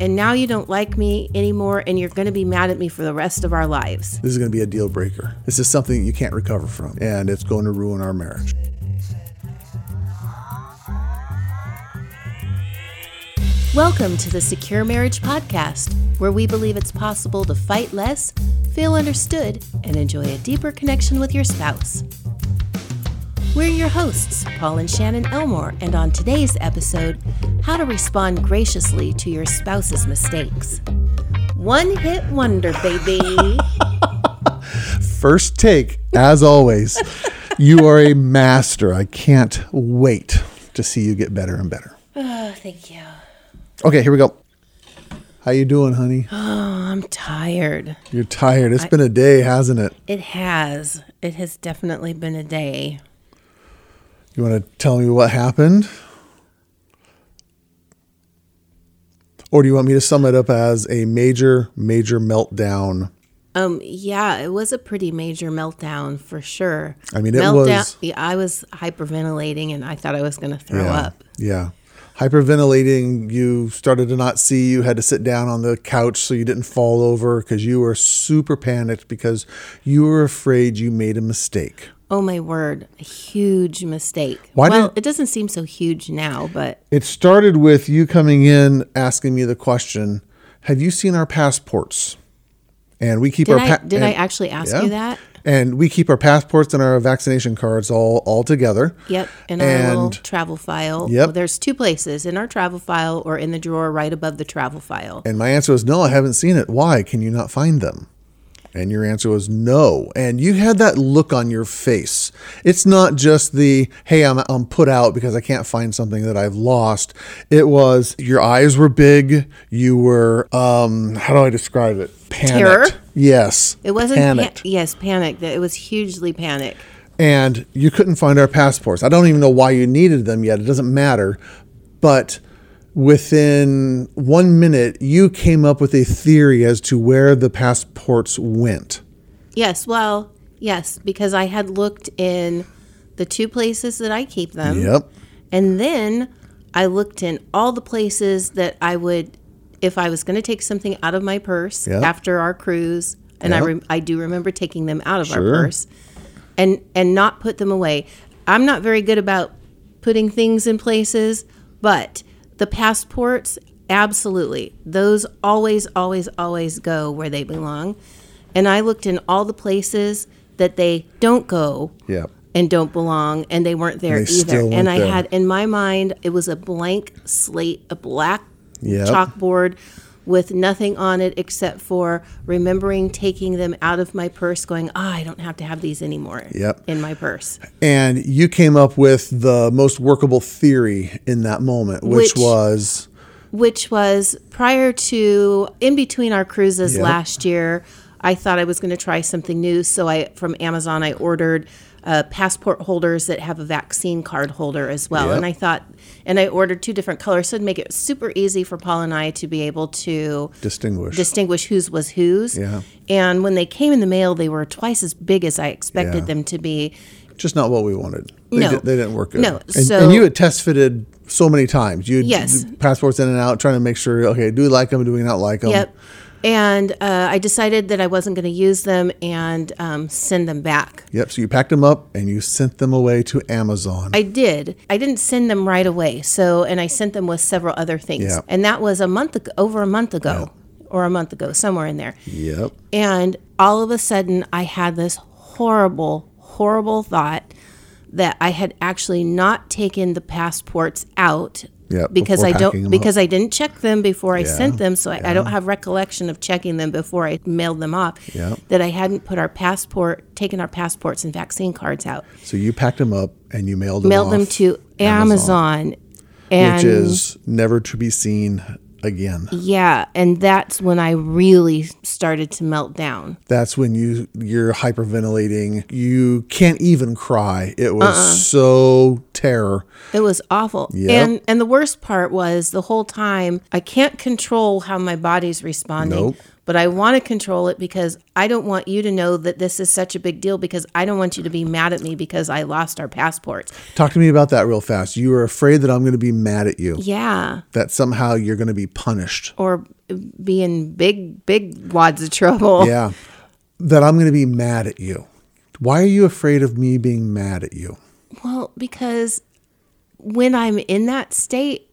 and now you don't like me anymore, and you're going to be mad at me for the rest of our lives. This is going to be a deal breaker. This is something you can't recover from, and it's going to ruin our marriage. Welcome to the Secure Marriage Podcast, where we believe it's possible to fight less, feel understood, and enjoy a deeper connection with your spouse. We're your hosts, Paul and Shannon Elmore, and on today's episode, how to respond graciously to your spouse's mistakes. One hit wonder, baby. First take, as always. you are a master. I can't wait to see you get better and better. oh, thank you. Okay, here we go. How you doing, honey? Oh, I'm tired. You're tired. It's been a day, hasn't it? It has. It has definitely been a day. You want to tell me what happened? Or do you want me to sum it up as a major, major meltdown? Um, yeah, it was a pretty major meltdown for sure. I mean, it meltdown, was- Yeah, I was hyperventilating, and I thought I was going to throw yeah. up. Yeah. Hyperventilating, you started to not see, you had to sit down on the couch so you didn't fall over because you were super panicked because you were afraid you made a mistake. Oh my word, a huge mistake. Why well, did- it doesn't seem so huge now, but It started with you coming in asking me the question, Have you seen our passports? And we keep did our I pa- did I actually ask Yeah. you that? And we keep our passports and our vaccination cards all all together. Yep, in our little travel file. Yep. Well, there's two places in our travel file or in the drawer right above the travel file. And my answer was, no, I haven't seen it. Why? Can you not find them? And your answer was no. And you had that look on your face. It's not just the, hey, I'm, I'm put out because I can't find something that I've lost. It was your eyes were big. You were, um, how do I describe it? Panicked. Terror? Yes. It wasn't pa- panicked. yes, panicked. It was hugely panic. and you couldn't find our passports. I don't even know why you needed them yet. It doesn't matter. But within one minute, you came up with a theory as to where the passports went. Yes, well, yes, because I had looked in the two places that I keep them. Yep. And then I looked in all the places that I would, if I was going to take something out of my purse Yep. after our cruise, and I, Yep. rem- I do remember taking them out of Sure. our purse, and and not put them away. I'm not very good about putting things in places, but the passports, absolutely, those always, always, always go where they belong. And I looked in all the places that they don't go and don't belong and they weren't there They either and i there. had in my mind it was a blank slate a black Yep. chalkboard with nothing on it except for remembering taking them out of my purse going ah i don't have to have these anymore Yep. in my purse And you came up with the most workable theory in that moment, which, Which- was which was prior to in between our cruises Yep. last year i thought i was going to try something new so i from amazon i ordered uh, passport holders that have a vaccine card holder as well Yep. and i thought and i ordered two different colors so it'd make it super easy for paul and i to be able to distinguish distinguish whose was whose Yeah. and when they came in the mail they were twice as big as i expected Yeah. them to be just not what we wanted. They, No. did, they didn't work good. No, And, so- and you had test fitted so many times. You Yes. passports in and out, trying to make sure. Okay, do we like them? Do we not like them? Yep. And uh, I decided that I wasn't going to use them and um, send them back. Yep. So you packed them up and you sent them away to Amazon. I did. I didn't send them right away. So, and I sent them with several other things. Yeah. And that was a month ago, over a month ago, or a month ago, somewhere in there. yep. And all of a sudden, I had this horrible, horrible thought that I had actually not taken the passports out. Yep, because I don't because I didn't check them before I Yeah, sent them, so I, I don't have recollection of checking them before I mailed them off. Yep. That I hadn't put our passport, taken our passports and vaccine cards out, So you packed them up and you mailed them mailed them to Amazon, and which is never to be seen again. yeah, and that's when I really started to melt down. That's when you you're hyperventilating. You can't even cry. It was Uh-uh. so terror. It was awful. Yep. And and the worst part was the whole time I can't control how my body's responding. Nope. But I want to control it because I don't want you to know that this is such a big deal because I don't want you to be mad at me because I lost our passports. Talk to me about that real fast. You are afraid that I'm going to be mad at you, Yeah. that somehow you're going to be punished. Or be in big, big wads of trouble. Yeah. That I'm going to be mad at you. Why are you afraid of me being mad at you? Well, because when I'm in that state,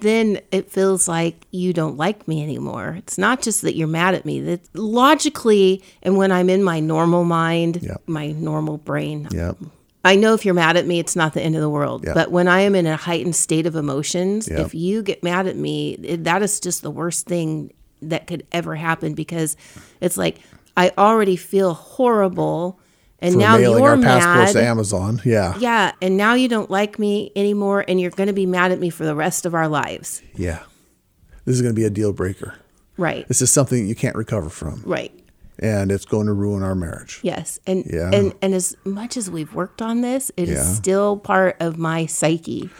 then it feels like you don't like me anymore. It's not just that you're mad at me. That logically, and when I'm in my normal mind, Yep. my normal brain, Yep. I know if you're mad at me, it's not the end of the world. Yeah. But when I am in a heightened state of emotions, if you get mad at me, it, that is just the worst thing that could ever happen because it's like I already feel horrible, and now you're mad. to Amazon. Yeah. Yeah, and now you don't like me anymore, and you're going to be mad at me for the rest of our lives. Yeah. This is going to be a deal breaker. Right. This is something you can't recover from, Right. and it's going to ruin our marriage. Yes. And Yeah. and and as much as we've worked on this, it is Yeah. still part of my psyche.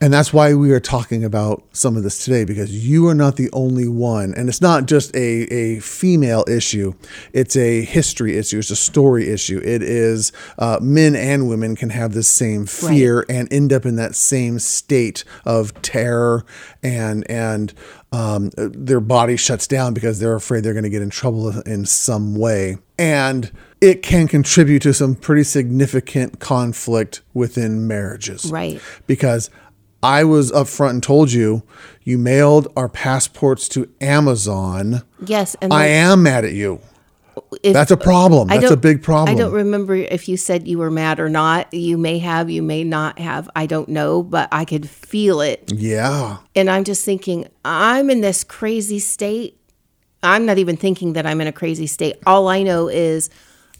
And that's why we are talking about some of this today because you are not the only one. And it's not just a, a female issue, it's a history issue, it's a story issue. It is uh, men and women can have the same fear and end up in that same state of terror and, and, um, their body shuts down because they're afraid they're going to get in trouble in some way. And it can contribute to some pretty significant conflict within marriages Right. because I was upfront and told you you mailed our passports to Amazon. Yes, and I am mad at you. if- That's a problem. I That's a big problem. I don't remember if you said you were mad or not. You may have, you may not have. I don't know, but I could feel it. yeah. And I'm just thinking, I'm in this crazy state. I'm not even thinking that I'm in a crazy state. All I know is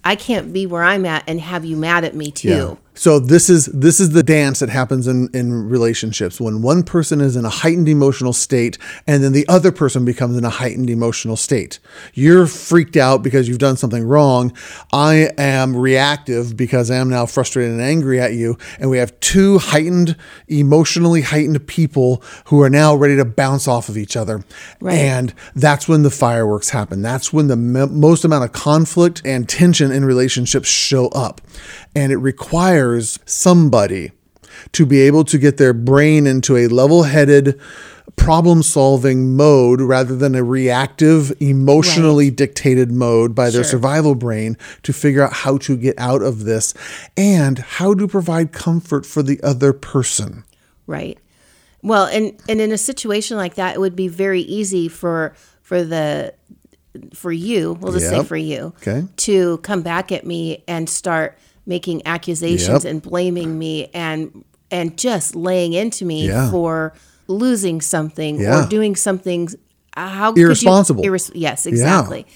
I can't be where I'm at and have you mad at me too. Yeah. So this is this is the dance that happens in in relationships when one person is in a heightened emotional state and then the other person becomes in a heightened emotional state. You're freaked out because you've done something wrong. I am reactive because I am now frustrated and angry at you and we have two heightened emotionally heightened people who are now ready to bounce off of each other. Right. And that's when the fireworks happen. That's when the mo- most amount of conflict and tension in relationships show up. And it requires somebody to be able to get their brain into a level headed, problem solving mode rather than a reactive, emotionally dictated mode by their Sure. survival brain to figure out how to get out of this and how to provide comfort for the other person. Right. Well, and and in a situation like that, it would be very easy for for the for you, we'll just say for you, Okay. to come back at me and start making accusations Yep. and blaming me and and just laying into me Yeah. for losing something Yeah. or doing something uh, how could you- Irresponsible. irres- yes, exactly.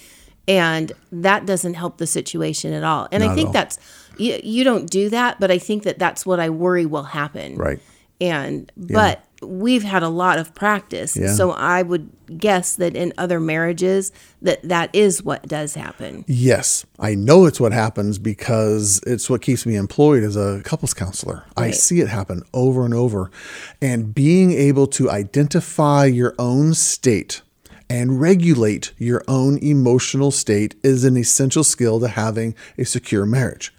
And that doesn't help the situation at all. And Not I think that's you, you don't do that, but I think that that's what I worry will happen Right. and but we've had a lot of practice Yeah. so i would guess that in other marriages that that is what does happen Yes, I know it's what happens because it's what keeps me employed as a couples counselor. I see it happen over and over. And being able to identify your own state and regulate your own emotional state is an essential skill to having a secure marriage.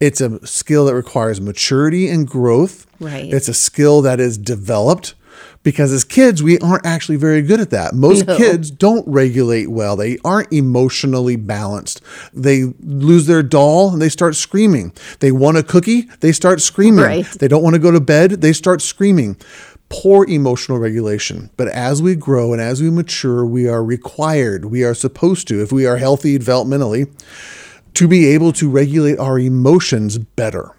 It's a skill that requires maturity and growth. Right. It's a skill that is developed because as kids, we aren't actually very good at that. Most No. kids don't regulate well. They aren't emotionally balanced. They lose their doll and they start screaming. They want a cookie, they start screaming. Right. They don't want to go to bed, they start screaming. Poor emotional regulation. But as we grow and as we mature, we are required, we are supposed to, if we are healthy developmentally, to be able to regulate our emotions better.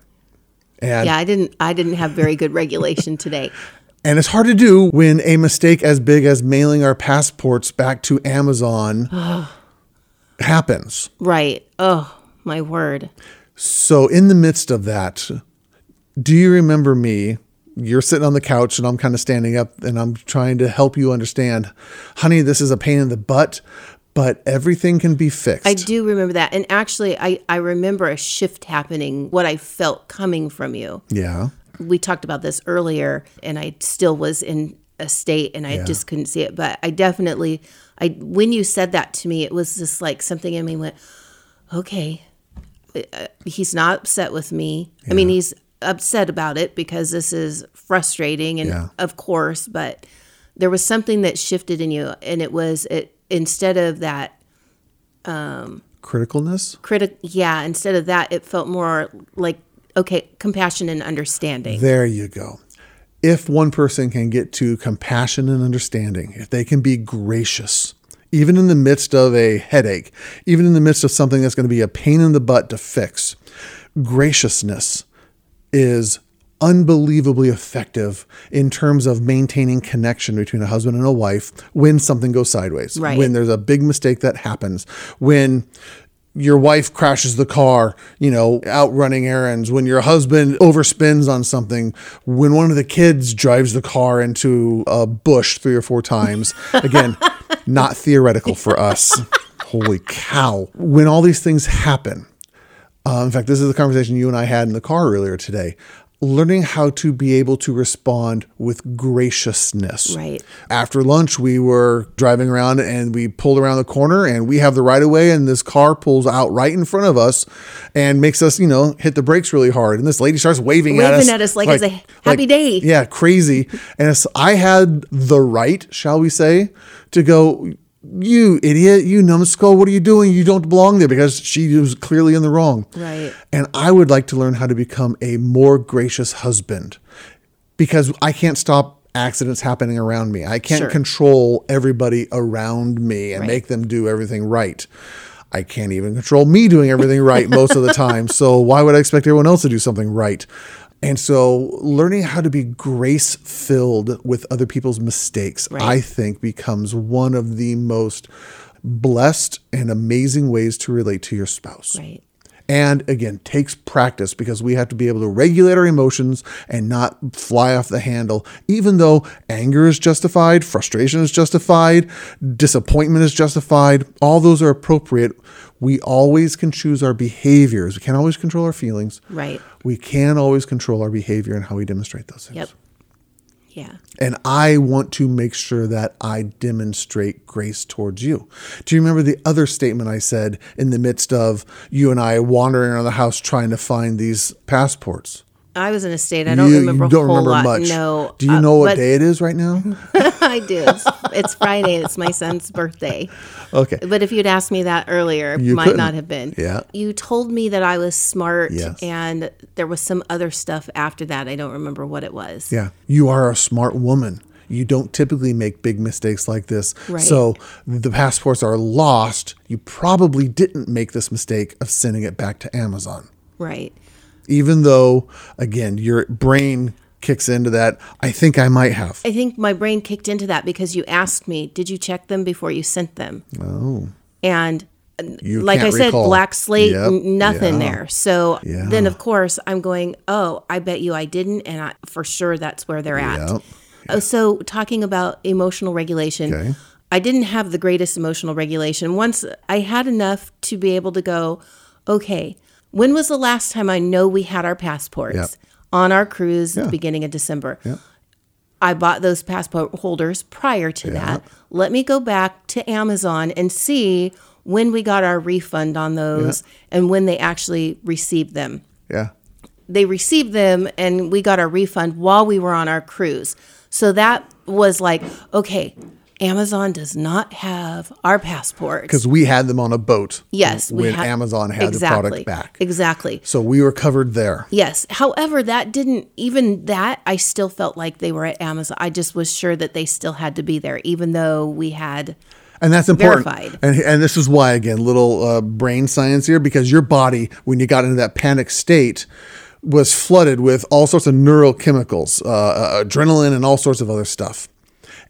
And yeah i didn't i didn't have very good regulation today And it's hard to do when a mistake as big as mailing our passports back to Amazon happens. right oh my word So, in the midst of that, do you remember me? You're sitting on the couch and I'm kind of standing up and I'm trying to help you understand, honey, this is a pain in the butt, but everything can be fixed. i do remember that and actually i i remember a shift happening what i felt coming from you yeah. we talked about this earlier and i still was in a state and I Yeah. just couldn't see it. But I definitely, I when you said that to me, it was just like something in me went, okay, uh, he's not upset with me. I mean, he's upset about it because this is frustrating, and Yeah. of course, but there was something that shifted in you, and it was it instead of that um Criticalness? critic, yeah, instead of that, it felt more like okay, compassion and understanding. There you go. If one person can get to compassion and understanding, if they can be gracious, even in the midst of a headache, even in the midst of something that's going to be a pain in the butt to fix, graciousness is unbelievably effective in terms of maintaining connection between a husband and a wife when something goes sideways, Right. when there's a big mistake that happens, when your wife crashes the car, you know, out running errands, when your husband overspends on something, when one of the kids drives the car into a bush three or four times. Again, not theoretical for us. Holy cow. When all these things happen, uh, in fact, this is the conversation you and I had in the car earlier today. Learning how to be able to respond with graciousness. Right. After lunch, we were driving around and we pulled around the corner and we have the right of way, and this car pulls out right in front of us and makes us, you know, hit the brakes really hard. And this lady starts waving, at Waving us. at us like it's a happy day. Yeah, crazy. And I had the right, shall we say, to go, you idiot, you numbskull, what are you doing? You don't belong there because she was clearly in the wrong. Right. And I would like to learn how to become a more gracious husband because I can't stop accidents happening around me. I can't Sure. control everybody around me and Right. make them do everything right. I can't even control me doing everything right most of the time. So why would I expect everyone else to do something right? And so learning how to be grace filled with other people's mistakes, Right. I think becomes one of the most blessed and amazing ways to relate to your spouse. Right. And again, takes practice because we have to be able to regulate our emotions and not fly off the handle, even though anger is justified, frustration is justified, disappointment is justified. All those are appropriate. We always can choose our behaviors. We can't always control our feelings. Right. We can always control our behavior and how we demonstrate those things. Yep. Yeah. And I want to make sure that I demonstrate grace towards you. Do you remember the other statement I said in the midst of you and I wandering around the house trying to find these passports? I was in a state I don't you, remember you a don't whole remember lot. much. No. Do you uh, know what day it is right now? I do. It's, it's Friday. It's my son's birthday. Okay. But if you'd asked me that earlier, You might couldn't. not have been. Yeah. You told me that I was smart, Yes. and there was some other stuff after that. I don't remember what it was. Yeah. You are a smart woman. You don't typically make big mistakes like this. Right. So the passports are lost. You probably didn't make this mistake of sending it back to Amazon. Right. Even though, again, your brain kicks into that. I think I might have. I think my brain kicked into that because you asked me, "Did you check them before you sent them?" Oh. And uh, You like I said, recall. black slate, Yep. nothing Yeah. there. So Yeah. then, of course, I'm going, "Oh, I bet you I didn't," and I, for sure that's where they're at. Yep. Oh, so talking about emotional regulation, Okay. I didn't have the greatest emotional regulation. Once I had enough to be able to go, okay, when was the last time I know we had our passports Yep. on our cruise at Yeah. the beginning of December? Yep. I bought those passport holders prior to that. Let me go back to Amazon and see when we got our refund on those and when they actually received them Yeah. they received them and we got our refund while we were on our cruise. So that was like, okay, Amazon does not have our passports. Because we had them on a boat. Yes, When had- Amazon had the product back. Exactly. So we were covered there. Yes. However, that didn't even that I still felt like they were at Amazon. I just was sure that they still had to be there, even though we had And that's important. Verified. And, and this is why, again, little uh, brain science here, because your body, when you got into that panic state, was flooded with all sorts of neurochemicals, uh, uh, adrenaline, and all sorts of other stuff.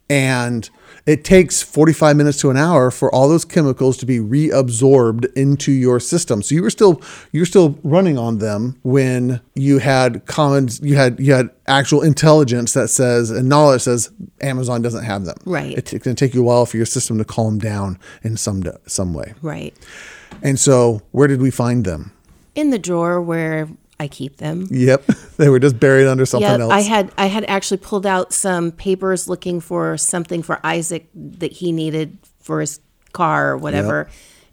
And it takes 45 minutes to an hour for all those chemicals to be reabsorbed into your system. So you were still you were still running on them when you had common you had you had actual intelligence that says and knowledge says Amazon doesn't have them. Right. It- It's going to take you a while for your system to calm down in some some way. right And so, where did we find them? in the drawer where I keep them. Yep. They were just buried under something Yep, else. I had I had actually pulled out some papers looking for something for Isaac that he needed for his car or whatever.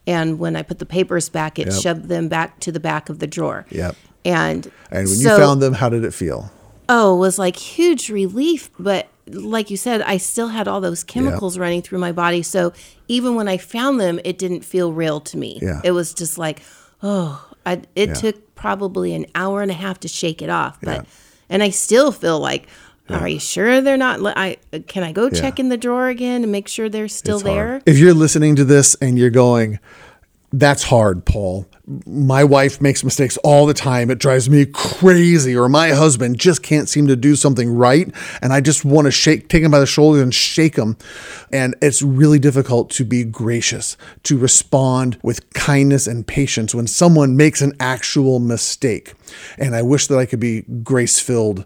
And when I put the papers back, it Yep. shoved them back to the back of the drawer. Yep. And and when so- you found them, how did it feel? oh, it was like huge relief. But like you said, I still had all those chemicals running through my body. So even when I found them, it didn't feel real to me. Yeah. It was just like, oh, I, it Yeah. took probably an hour and a half to shake it off. But, Yeah. and I still feel like, are you sure they're not? li- I can I go check in the drawer again and make sure they're still It's hard. there? If you're listening to this and you're going, that's hard, Paul. My wife makes mistakes all the time. It drives me crazy. Or my husband just can't seem to do something right. And I just want to shake, take him by the shoulder and shake him. And it's really difficult to be gracious, to respond with kindness and patience when someone makes an actual mistake. And I wish that I could be grace filled.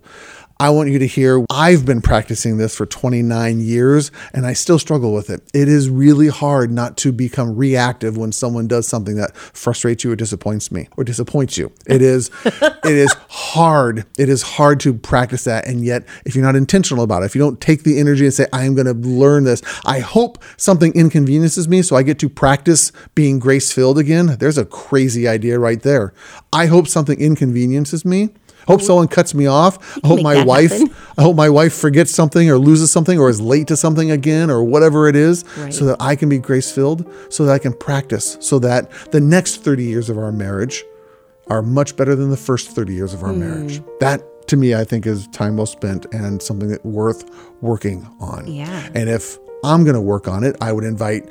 I want you to hear I've been practicing this for 29 years and I still struggle with it. It is really hard not to become reactive when someone does something that frustrates you or disappoints me or disappoints you. It is it is hard. It is hard to practice that and yet if you're not intentional about it, if you don't take the energy and say I am going to learn this, I hope something inconveniences me so I get to practice being grace-filled again. There's a crazy idea right there. I hope something inconveniences me. Hope someone cuts me off. I hope my wife happen. I hope my wife forgets something or loses something or is late to something again or whatever it is Right. so that I can be grace filled, so that I can practice, so that the next 30 years of our marriage are much better than the first 30 years of our marriage. That to me, I think is time well spent and something that worth working on. Yeah. And if I'm going to work on it, I would invite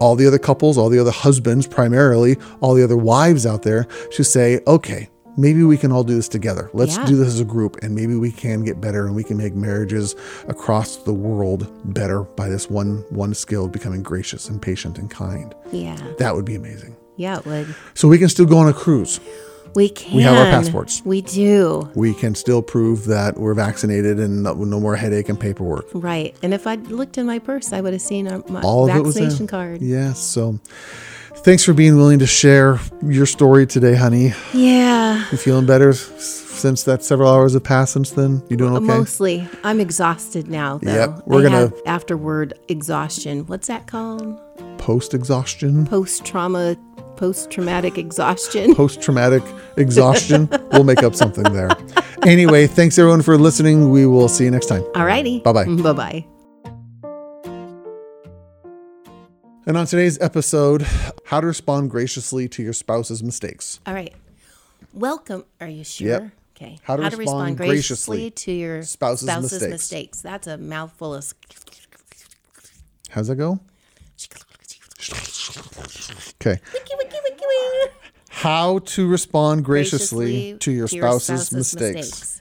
all the other couples, all the other husbands, primarily, all the other wives out there to say, okay, maybe we can all do this together. Let's Yeah. do this as a group and maybe we can get better and we can make marriages across the world better by this one one skill of becoming gracious and patient and kind. Yeah. That would be amazing. Yeah, it would. So we can still go on a cruise. We can. We have our passports. We do. We can still prove that we're vaccinated and no, no more headache and paperwork. Right. And if I'd looked in my purse, I would have seen uh, my All of it was there. vaccination card. Yes. So thanks for being willing to share your story today, honey. Yeah. You feeling better since that several hours have passed since then? You doing okay? Mostly. I'm exhausted now, though. Yep, we're gonna- have afterward exhaustion. What's that called? Post exhaustion, Post trauma, post traumatic exhaustion. post traumatic exhaustion. we'll make up something there. Anyway, thanks everyone for listening. We will see you next time. Alrighty. Bye-bye. Bye bye. And on today's episode, how to respond graciously to your spouse's mistakes. All right. Welcome. Are you sure? Yep. Okay. How to respond graciously to your spouse's spouse's, mistakes. mistakes. That's a mouthful of. How's that go? Okay. Wiki, wiki, wiki, wiki. How to respond graciously, Graciously to your spouse's, mistakes.